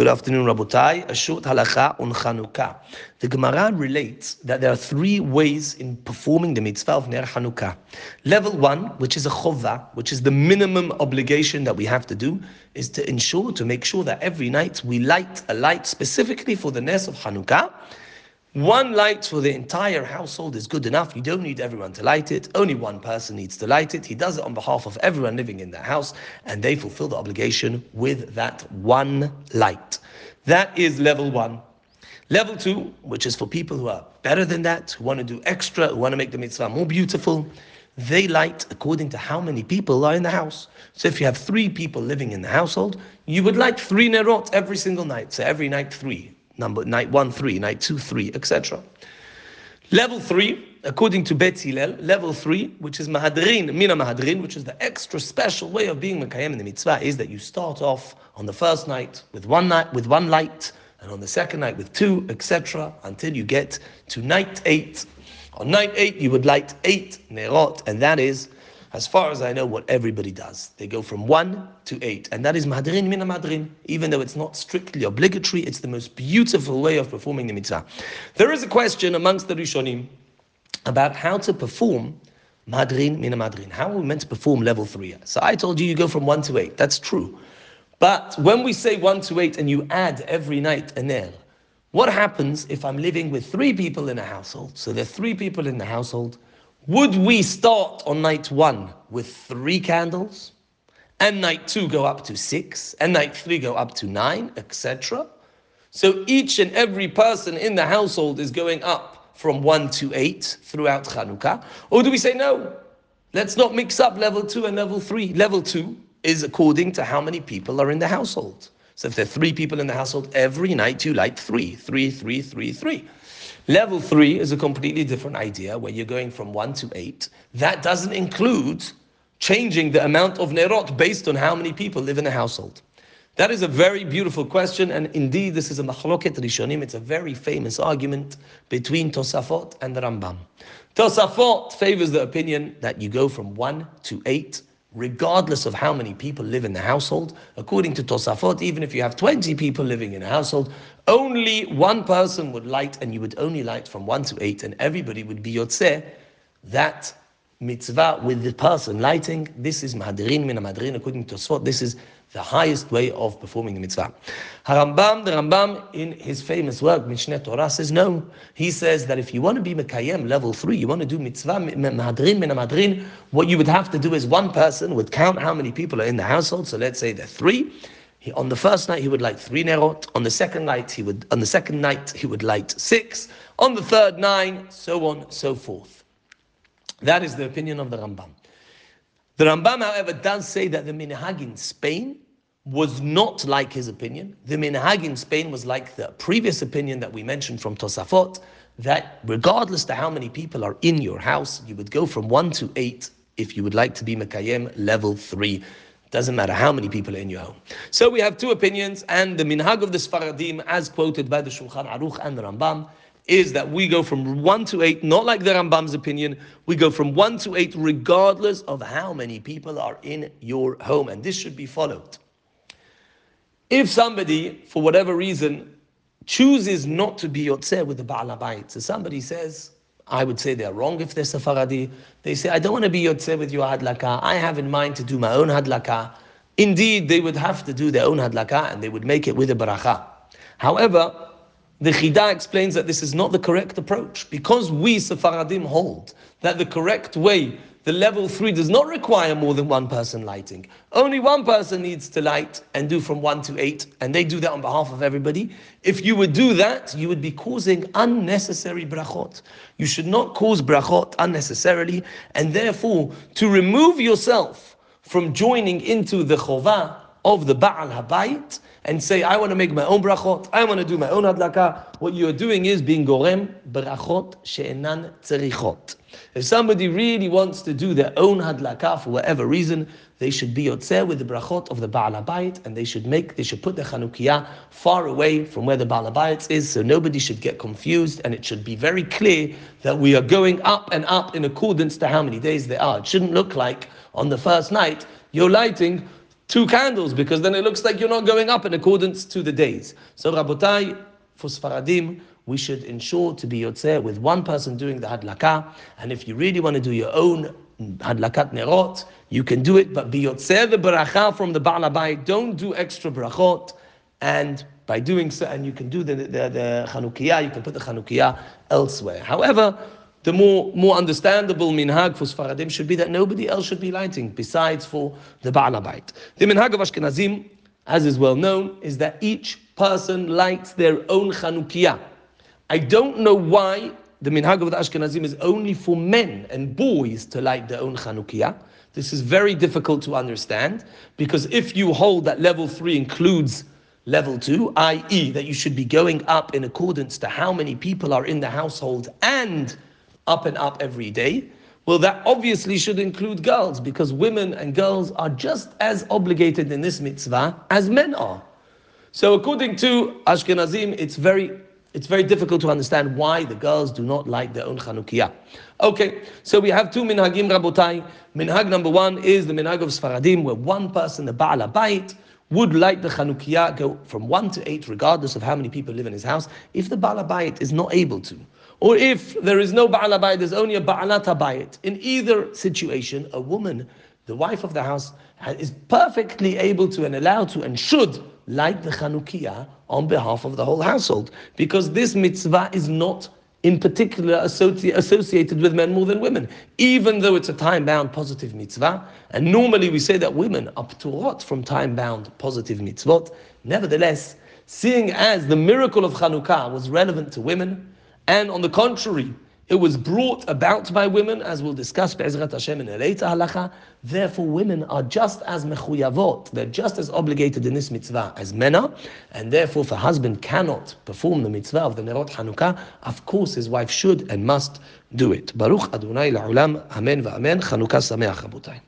Good afternoon, Rabotai. A short halacha on Chanukah. The Gemara relates that there are three ways in performing the mitzvah of Ner Chanukah. Level one, which is a chova, which is the minimum obligation that we have to do, is to ensure, to make sure that every night we light a light specifically for the Nes of Chanukah. One light for the entire household is good enough. You don't need everyone to light it. Only one person needs to light it. He does it on behalf of everyone living in the house, and they fulfill the obligation with that one light. That is level one. Level two, which is for people who are better than that, who want to do extra, who want to make the mitzvah more beautiful, they light according to how many people are in the house. So if you have three people living in the household, you would light three nerot every single night. So every night, three number night one three, night two three, etc. Level three, according to Bet Hillel, level three, which is Mahadrin, Mina Mahadrin, which is the extra special way of being Mekayem in the mitzvah, is that you start off on the first night with one night with one light, and on the second night with two, etc., until you get to night eight. On night eight, you would light eight nerot, and that is as far as I know, what everybody does. They go from one to eight, and that is madrin mina madrin. Even though it's not strictly obligatory, it's the most beautiful way of performing the mitzvah. There is a question amongst the Rishonim about how to perform madrin mina madrin. How are we meant to perform level three? So I told you you go from one to eight. That's true. But when we say one to eight and you add every night a ner, what happens if I'm living with three people in a household? So there are three people in the household would we start on night one with three candles, and night two go up to six, and night three go up to nine, etc.? So each and every person in the household is going up from one to eight throughout Chanukah? Or do we say no? Let's not mix up level two and level three. Level two is according to how many people are in the household. So if there are three people in the household, every night you light three, three, three, three, three. Level three is a completely different idea where you're going from one to eight. That doesn't include changing the amount of nerot based on how many people live in a household. That is a very beautiful question, and indeed, this is a machloket rishonim. It's a very famous argument between Tosafot and the Rambam. Tosafot favors the opinion that you go from one to eight regardless of how many people live in the household. According to Tosafot, even if you have 20 people living in a household, only one person would light, and you would only light from 1 to 8, and everybody would be yotzeh. That mitzvah with the person lighting, this is mahadirin min mahadirin, according to Tosafot, this is the highest way of performing the mitzvah. Harambam, the Rambam, in his famous work, Mishneh Torah, says no. He says that if you want to be Mekayem level three, you want to do mitzvah, mahadrin, min mahadrin, what you would have to do is one person would count how many people are in the household. So let's say there are three. He, on the first night he would light three nerot. On the second night he would on the second night he would light six. On the third nine, so on, so forth. That is the opinion of the Rambam. The Rambam, however, does say that the minhag in Spain was not like his opinion. The minhag in Spain was like the previous opinion that we mentioned from Tosafot, that regardless to how many people are in your house, you would go from one to eight if you would like to be Mekayem level three. Doesn't matter how many people are in your home. So we have two opinions, and the minhag of the Sfaradim, as quoted by the Shulchan Aruch and the Rambam, is that we go from 1 to 8, not like the Rambam's opinion, we go from 1 to 8 regardless of how many people are in your home, and this should be followed. If somebody, for whatever reason, chooses not to be Yotzeh with the Baal Habayit, so somebody says, I would say they're wrong if they're Sephardi. They say, I don't want to be Yotzeh with your Hadlaka. I have in mind to do my own Hadlaka. Indeed, they would have to do their own Hadlaka and they would make it with a Baracha. However, the Chida explains that this is not the correct approach because we Sephardim hold that the correct way, the level three, does not require more than one person lighting. Only one person needs to light and do from one to eight, and they do that on behalf of everybody. If you would do that, you would be causing unnecessary brachot. You should not cause brachot unnecessarily, and therefore, to remove yourself from joining into the chovah of the Baal Habayit, and say, I want to make my own brachot, I want to do my own hadlaka, what you're doing is being gorem brachot she'enan tzerichot. If somebody really wants to do their own hadlaka for whatever reason, they should be yotzeh with the brachot of the Baal Habayit, and they should make, they should put the Chanukiah far away from where the Baal Habayit is, so nobody should get confused, and it should be very clear that we are going up and up in accordance to how many days there are. It shouldn't look like on the first night you're lighting two candles because then it looks like you're not going up in accordance to the days. So Rabotai, for Sfaradim, we should ensure to be yotzeh with one person doing the hadlaka. And if you really want to do your own hadlakat nerot, you can do it, but be yotzeh the bracha from the Ba'alabai. Don't do extra brachot. And by doing so, and you can do the, the, the Chanukiah, you can put the Chanukiah elsewhere. However, the more, more understandable minhag for Sfaradim should be that nobody else should be lighting besides for the Ba'alabait. The minhag of Ashkenazim, as is well known, is that each person lights their own Chanukiah. I don't know why the minhag of the Ashkenazim is only for men and boys to light their own Chanukiah. This is very difficult to understand because if you hold that level three includes level two, i.e., that you should be going up in accordance to how many people are in the household and up and up every day, well, that obviously should include girls because women and girls are just as obligated in this mitzvah as men are. So, according to Ashkenazim, it's very it's very difficult to understand why the girls do not like their own Chanukiah. Okay, so we have two minhagim rabotai. Minhag number one is the minhag of Sfaradim, where one person, the Baal Bayit, would light the Chanukiah go from one to eight, regardless of how many people live in his house, if the Baal Bayit is not able to. Or if there is no Baal Bayit, there's only a Ba'alat Bayit. In either situation, a woman, the wife of the house, is perfectly able to and allowed to and should light the Chanukiah on behalf of the whole household. Because this mitzvah is not in particular associated with men more than women, even though it's a time-bound positive mitzvah. And normally we say that women are pturot from time-bound positive mitzvot. Nevertheless, seeing as the miracle of Chanukah was relevant to women, and on the contrary, it was brought about by women, as we'll discuss Be'ezrat Hashem in a later halacha. Therefore, women are just as mechuyavot, they're just as obligated in this mitzvah as men are, and therefore, if a husband cannot perform the mitzvah of the Nerot Hanukkah, of course his wife should and must do it. Baruch Adonai la'olam, amen va'amen, Chanukah sameach, rabotai.